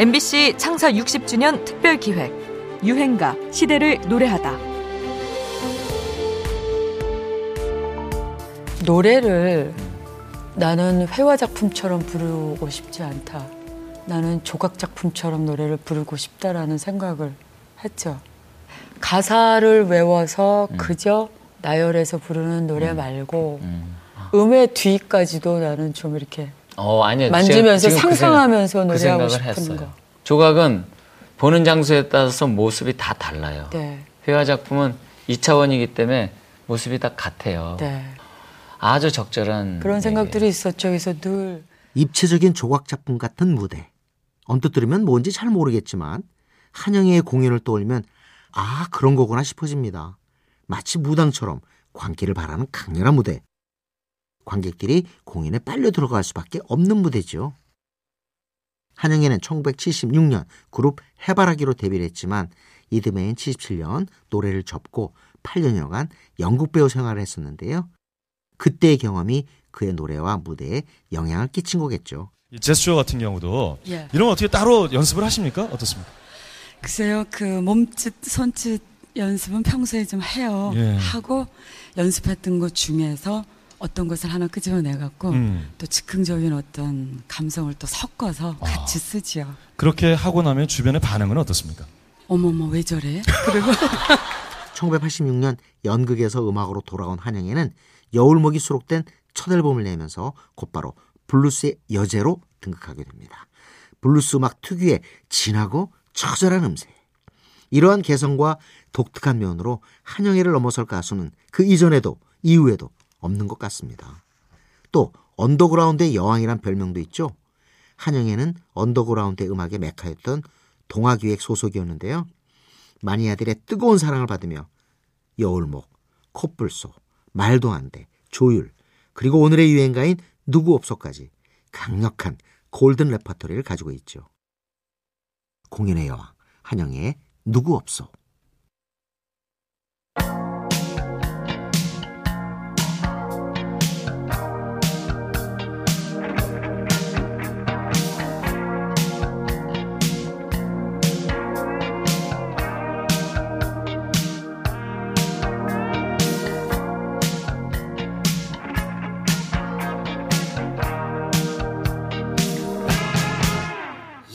MBC 창사 60주년 특별 기획 유행가 시대를 노래하다. 노래를 나는 회화 작품처럼 부르고 싶지 않다. 나는 조각 작품처럼 노래를 부르고 싶다라는 생각을 했죠. 가사를 외워서 음. 그저 나열해서 부르는 노래 말고 음. 음의 뒤까지도 나는 좀 이렇게 어, 아니요. 만지면서 지금 그 상상하면서 생각- 그 노래하고 생각을 싶은 했어요. 거. 조각은 보는 장소에 따라서 모습이 다 달라요. 네, 회화 작품은 2차원이기 때문에 모습이 다 같아요. 네. 아주 적절한 그런 생각들이. 있었죠. 그래서 늘 입체적인 조각 작품 같은 무대. 언뜻 들으면 뭔지 잘 모르겠지만 한영애의 공연을 떠올리면 아 그런 거구나 싶어집니다. 마치 무당처럼 광기를 바라는 강렬한 무대. 관객들이 공연에 빨려 들어갈 수밖에 없는 무대죠. 한영애는 1976년 그룹 해바라기로 데뷔를 했지만 이듬해인 77년 노래를 접고 8년여간 영국 배우 생활을 했었는데요. 그때의 경험이 그의 노래와 무대에 영향을 끼친 거겠죠. 이 제스처 같은 경우도 예. 이런 건 어떻게 따로 연습을 하십니까? 어떻습니까? 글쎄요, 그 몸짓, 손짓 연습은 평소에 좀 해요. 예. 하고 연습했던 것 중에서 어떤 것을 하나 끄집어내갖고 음. 또 즉흥적인 어떤 감성을 또 섞어서 같이 쓰지요. 그렇게 하고 나면 주변의 반응은 어떻습니까? 어머머, 왜 저래? 그리고 1986년 연극에서 음악으로 돌아온 한영애는 여울목이 수록된 첫 앨범을 내면서 곧바로 블루스의 여제로 등극하게 됩니다. 블루스 음악 특유의 진하고 처절한 음색. 이러한 개성과 독특한 면으로 한영애를 넘어설 가수는 그 이전에도 이후에도 없는 것 같습니다. 또 언더그라운드의 여왕이란 별명도 있죠. 한영애는 언더그라운드의 음악의 메카였던 동아기획 소속이었는데요. 마니아들의 뜨거운 사랑을 받으며 여울목, 코뿔소, 말도 안 돼, 조율, 그리고 오늘의 유행가인 누구 없어까지 강력한 골든 레퍼토리를 가지고 있죠. 공연의 여왕, 한영의 누구 없어.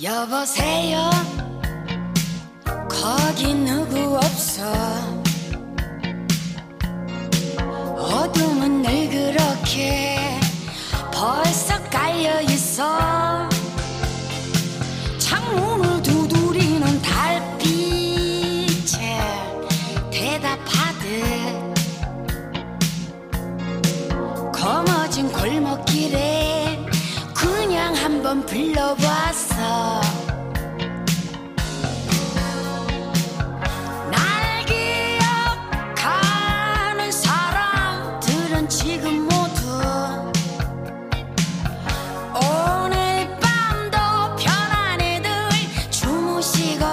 여보세요? 거기 누구 없어? 어둠은 늘 그렇게 벌써 깔려 있어. 창문을 두드리는 달빛에 대답하듯 거머진 골목길에 그냥 한번 불러봤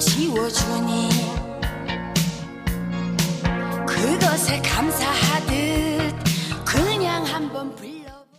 지워주니 그것에 감사하듯